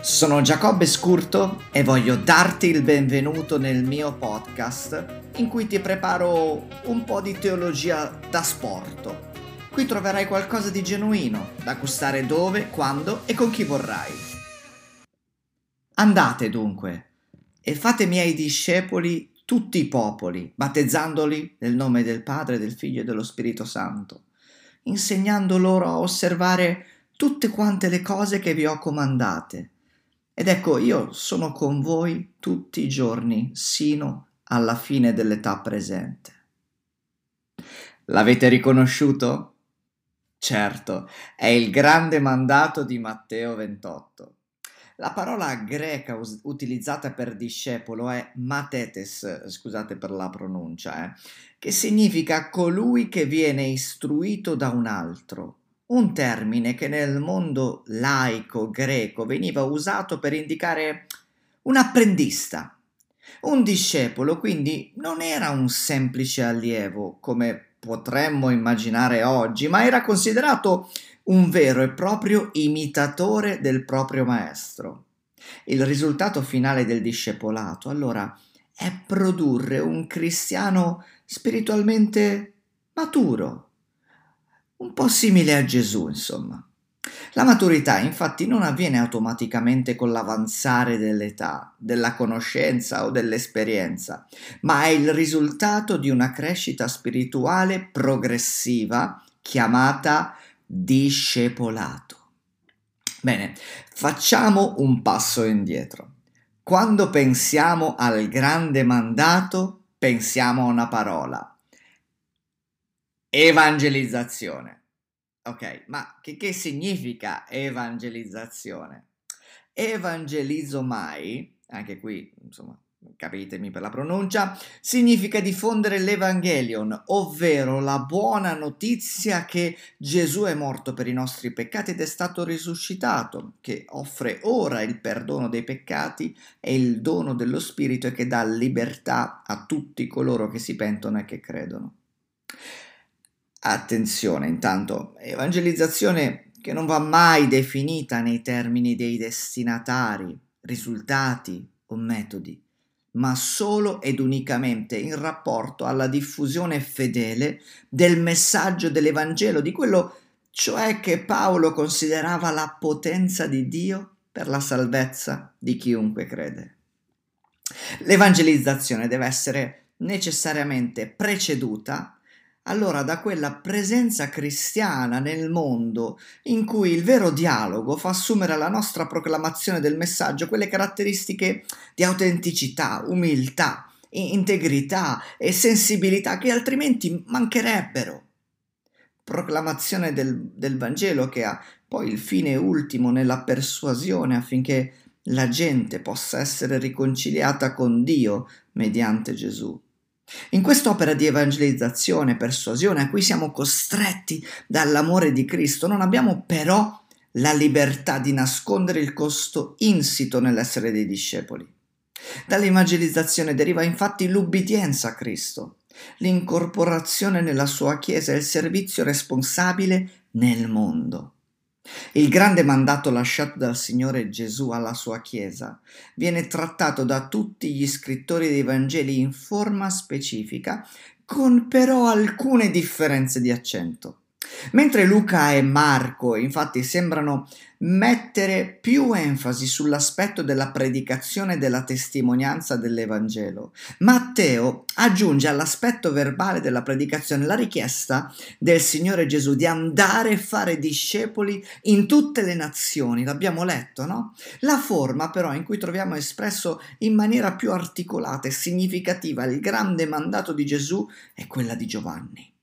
Sono Giacobbe Scurto e voglio darti il benvenuto nel mio podcast in cui ti preparo un po' di teologia da sport. Qui troverai qualcosa di genuino da gustare dove, quando e con chi vorrai. Andate dunque e fate miei discepoli tutti i popoli, battezzandoli nel nome del Padre, del Figlio e dello Spirito Santo, insegnando loro a osservare tutte quante le cose che vi ho comandate ed ecco, io sono con voi tutti i giorni, sino alla fine dell'età presente. L'avete riconosciuto? Certo, è il grande mandato di Matteo 28. La parola greca us- utilizzata per discepolo è matetes, scusate per la pronuncia, eh, che significa colui che viene istruito da un altro, un termine che nel mondo laico greco veniva usato per indicare un apprendista. Un discepolo quindi non era un semplice allievo, come potremmo immaginare oggi, ma era considerato un vero e proprio imitatore del proprio maestro. Il risultato finale del discepolato, allora, è produrre un cristiano spiritualmente maturo, un po' simile a Gesù, insomma. La maturità infatti non avviene automaticamente con l'avanzare dell'età, della conoscenza o dell'esperienza, ma è il risultato di una crescita spirituale progressiva chiamata discepolato. Bene, facciamo un passo indietro. Quando pensiamo al grande mandato, pensiamo a una parola, Evangelizzazione. Ok, ma che, che significa evangelizzazione? Evangelizzo mai, anche qui, insomma, capitemi per la pronuncia, significa diffondere l'Evangelion, ovvero la buona notizia che Gesù è morto per i nostri peccati ed è stato risuscitato, che offre ora il perdono dei peccati e il dono dello Spirito e che dà libertà a tutti coloro che si pentono e che credono. Attenzione, intanto, evangelizzazione che non va mai definita nei termini dei destinatari, risultati o metodi, ma solo ed unicamente in rapporto alla diffusione fedele del messaggio dell'Evangelo, di quello cioè che Paolo considerava la potenza di Dio per la salvezza di chiunque crede. L'evangelizzazione deve essere necessariamente preceduta allora da quella presenza cristiana nel mondo in cui il vero dialogo fa assumere alla nostra proclamazione del messaggio quelle caratteristiche di autenticità, umiltà, integrità e sensibilità che altrimenti mancherebbero. Proclamazione del, del Vangelo che ha poi il fine ultimo nella persuasione affinché la gente possa essere riconciliata con Dio mediante Gesù. In quest'opera di evangelizzazione e persuasione a cui siamo costretti dall'amore di Cristo, non abbiamo però la libertà di nascondere il costo insito nell'essere dei discepoli. Dall'evangelizzazione deriva infatti l'ubbidienza a Cristo, l'incorporazione nella sua Chiesa e il servizio responsabile nel mondo. Il grande mandato lasciato dal Signore Gesù alla sua Chiesa viene trattato da tutti gli scrittori dei Vangeli in forma specifica, con però alcune differenze di accento. Mentre Luca e Marco infatti sembrano mettere più enfasi sull'aspetto della predicazione e della testimonianza dell'Evangelo, Matteo aggiunge all'aspetto verbale della predicazione la richiesta del Signore Gesù di andare e fare discepoli in tutte le nazioni, l'abbiamo letto, no? La forma però in cui troviamo espresso in maniera più articolata e significativa il grande mandato di Gesù è quella di Giovanni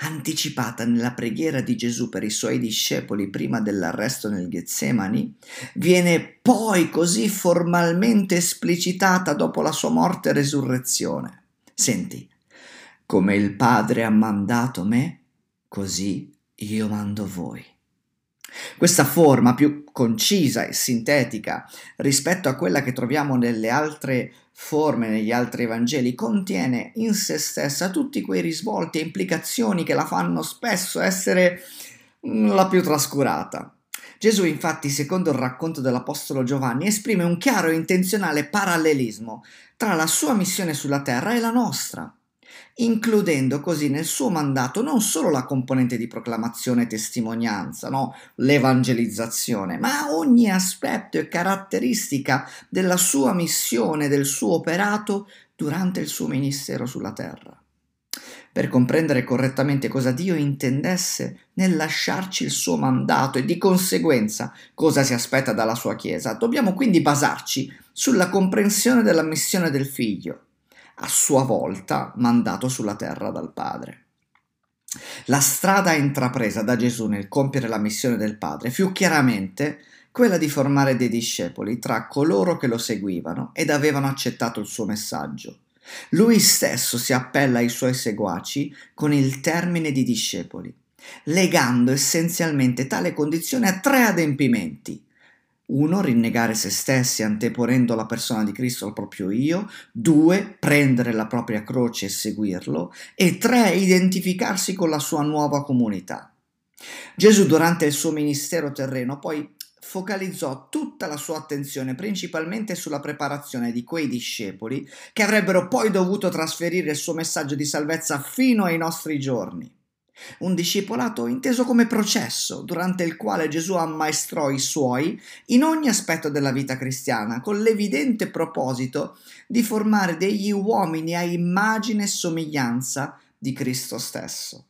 anticipata nella preghiera di Gesù per i suoi discepoli prima dell'arresto nel Getsemani, viene poi così formalmente esplicitata dopo la sua morte e resurrezione. Senti, come il Padre ha mandato me, così io mando voi. Questa forma più concisa e sintetica rispetto a quella che troviamo nelle altre forme, negli altri Vangeli, contiene in se stessa tutti quei risvolti e implicazioni che la fanno spesso essere la più trascurata. Gesù infatti, secondo il racconto dell'Apostolo Giovanni, esprime un chiaro e intenzionale parallelismo tra la sua missione sulla terra e la nostra, includendo così nel suo mandato non solo la componente di proclamazione e testimonianza, no? l'evangelizzazione, ma ogni aspetto e caratteristica della sua missione, del suo operato durante il suo ministero sulla terra per comprendere correttamente cosa Dio intendesse nel lasciarci il suo mandato e di conseguenza cosa si aspetta dalla sua Chiesa. Dobbiamo quindi basarci sulla comprensione della missione del Figlio, a sua volta mandato sulla terra dal Padre. La strada intrapresa da Gesù nel compiere la missione del Padre fu chiaramente quella di formare dei discepoli tra coloro che lo seguivano ed avevano accettato il suo messaggio. Lui stesso si appella ai suoi seguaci con il termine di discepoli, legando essenzialmente tale condizione a tre adempimenti. Uno, rinnegare se stessi anteponendo la persona di Cristo al proprio io. Due, prendere la propria croce e seguirlo. E tre, identificarsi con la sua nuova comunità. Gesù durante il suo ministero terreno poi focalizzò tutta la sua attenzione principalmente sulla preparazione di quei discepoli che avrebbero poi dovuto trasferire il suo messaggio di salvezza fino ai nostri giorni. Un discepolato inteso come processo, durante il quale Gesù ammaestrò i suoi in ogni aspetto della vita cristiana, con l'evidente proposito di formare degli uomini a immagine e somiglianza di Cristo stesso.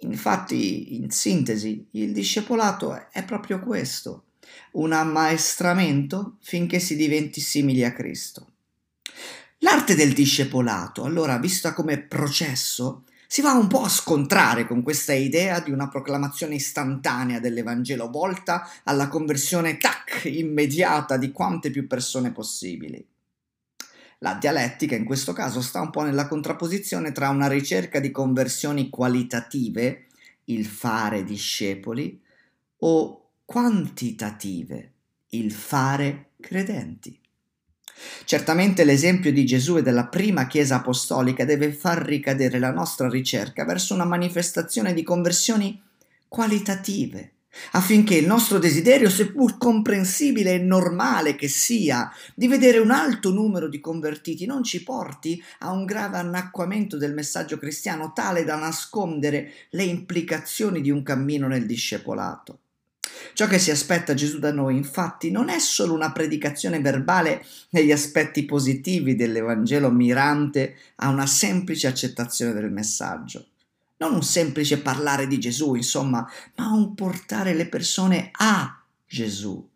Infatti, in sintesi, il discepolato è proprio questo, un ammaestramento finché si diventi simili a Cristo. L'arte del discepolato, allora, vista come processo, si va un po' a scontrare con questa idea di una proclamazione istantanea dell'Evangelo volta alla conversione tac immediata di quante più persone possibili. La dialettica in questo caso sta un po' nella contrapposizione tra una ricerca di conversioni qualitative, il fare discepoli, o quantitative, il fare credenti. Certamente l'esempio di Gesù e della prima Chiesa apostolica deve far ricadere la nostra ricerca verso una manifestazione di conversioni qualitative, affinché il nostro desiderio, seppur comprensibile e normale che sia, di vedere un alto numero di convertiti non ci porti a un grave annacquamento del messaggio cristiano tale da nascondere le implicazioni di un cammino nel discepolato. Ciò che si aspetta Gesù da noi, infatti, non è solo una predicazione verbale negli aspetti positivi dell'Evangelo mirante a una semplice accettazione del messaggio non un semplice parlare di Gesù, insomma, ma un portare le persone a Gesù,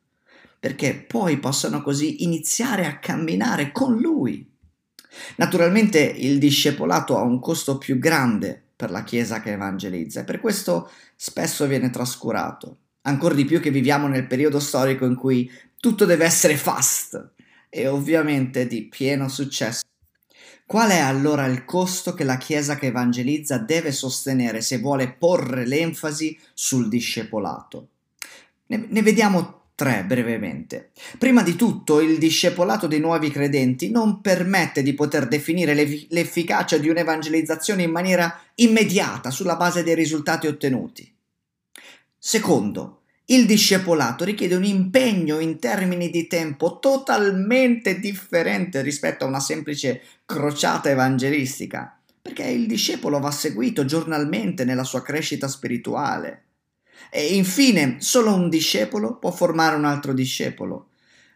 perché poi possano così iniziare a camminare con Lui. Naturalmente il discepolato ha un costo più grande per la Chiesa che evangelizza e per questo spesso viene trascurato, ancora di più che viviamo nel periodo storico in cui tutto deve essere fast e ovviamente di pieno successo. Qual è allora il costo che la Chiesa che evangelizza deve sostenere se vuole porre l'enfasi sul discepolato? Ne, ne vediamo tre brevemente. Prima di tutto, il discepolato dei nuovi credenti non permette di poter definire l'efficacia di un'evangelizzazione in maniera immediata sulla base dei risultati ottenuti. Secondo, il discepolato richiede un impegno in termini di tempo totalmente differente rispetto a una semplice crociata evangelistica, perché il discepolo va seguito giornalmente nella sua crescita spirituale. E infine, solo un discepolo può formare un altro discepolo,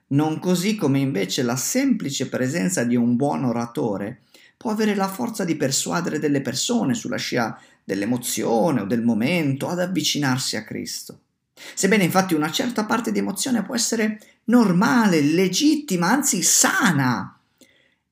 non così come invece la semplice presenza di un buon oratore può avere la forza di persuadere delle persone sulla scia dell'emozione o del momento ad avvicinarsi a Cristo. Sebbene infatti una certa parte di emozione può essere normale, legittima, anzi sana,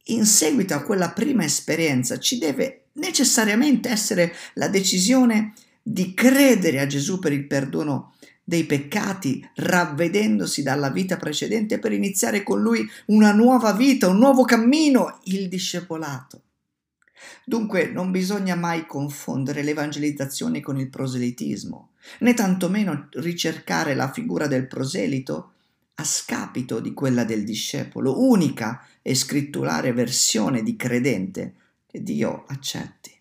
in seguito a quella prima esperienza ci deve necessariamente essere la decisione di credere a Gesù per il perdono dei peccati, ravvedendosi dalla vita precedente per iniziare con lui una nuova vita, un nuovo cammino, il discepolato. Dunque non bisogna mai confondere l'evangelizzazione con il proselitismo, né tantomeno ricercare la figura del proselito a scapito di quella del discepolo, unica e scritturale versione di credente che Dio accetti.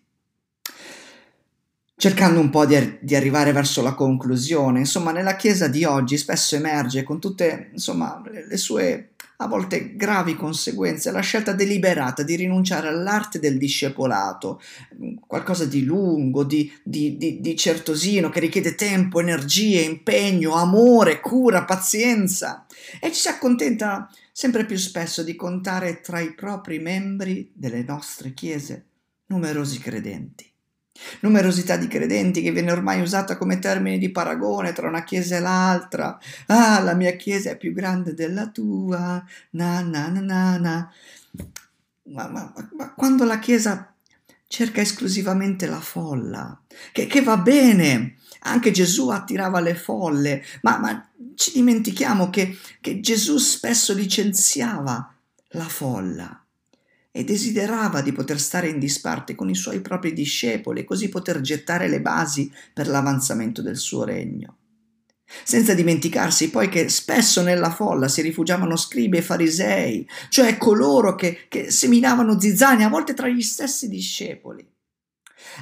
cercando un po' di, di, arrivare verso la conclusione. Insomma, nella Chiesa di oggi spesso emerge con tutte insomma, le sue a volte gravi conseguenze la scelta deliberata di rinunciare all'arte del discepolato, qualcosa di lungo, di, di, di, di certosino, che richiede tempo, energie, impegno, amore, cura, pazienza, e ci si accontenta sempre più spesso di contare tra i propri membri delle nostre chiese numerosi credenti. Numerosità di credenti che viene ormai usata come termine di paragone tra una chiesa e l'altra. Ah, la mia chiesa è più grande della tua. Na na na na na. Ma, ma, ma quando la chiesa cerca esclusivamente la folla, che, che va bene, anche Gesù attirava le folle, ma, ma ci dimentichiamo che, che Gesù spesso licenziava la folla e desiderava di poter stare in disparte con i suoi propri discepoli e così poter gettare le basi per l'avanzamento del suo regno. Senza dimenticarsi poi che spesso nella folla si rifugiavano scribi e farisei, cioè coloro che, che seminavano zizzania, a volte tra gli stessi discepoli.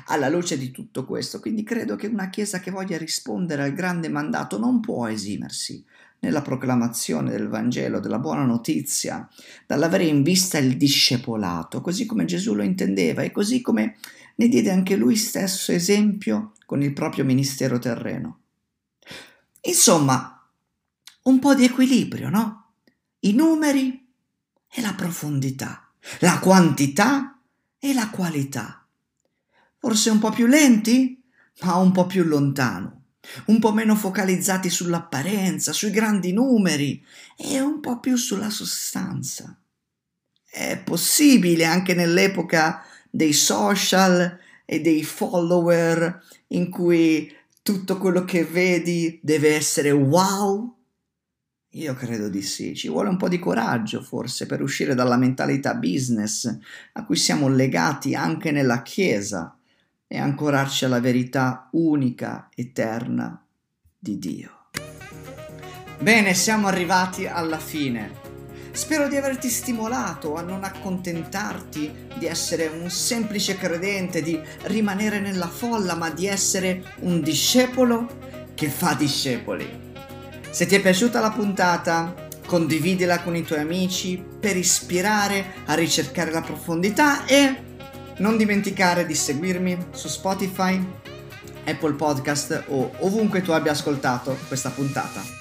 Alla luce di tutto questo, quindi credo che una Chiesa che voglia rispondere al grande mandato non può esimersi nella proclamazione del Vangelo, della buona notizia, dall'avere in vista il discepolato, così come Gesù lo intendeva e così come ne diede anche lui stesso esempio con il proprio ministero terreno. Insomma, un po' di equilibrio, no? I numeri e la profondità, la quantità e la qualità. Forse un po' più lenti, ma un po' più lontano un po' meno focalizzati sull'apparenza, sui grandi numeri e un po' più sulla sostanza. È possibile anche nell'epoca dei social e dei follower in cui tutto quello che vedi deve essere wow? Io credo di sì, ci vuole un po' di coraggio forse per uscire dalla mentalità business a cui siamo legati anche nella Chiesa e ancorarci alla verità unica, eterna di Dio. Bene, siamo arrivati alla fine. Spero di averti stimolato a non accontentarti di essere un semplice credente, di rimanere nella folla, ma di essere un discepolo che fa discepoli. Se ti è piaciuta la puntata, condividila con i tuoi amici per ispirare a ricercare la profondità e non dimenticare di seguirmi su Spotify, Apple Podcast o ovunque tu abbia ascoltato questa puntata.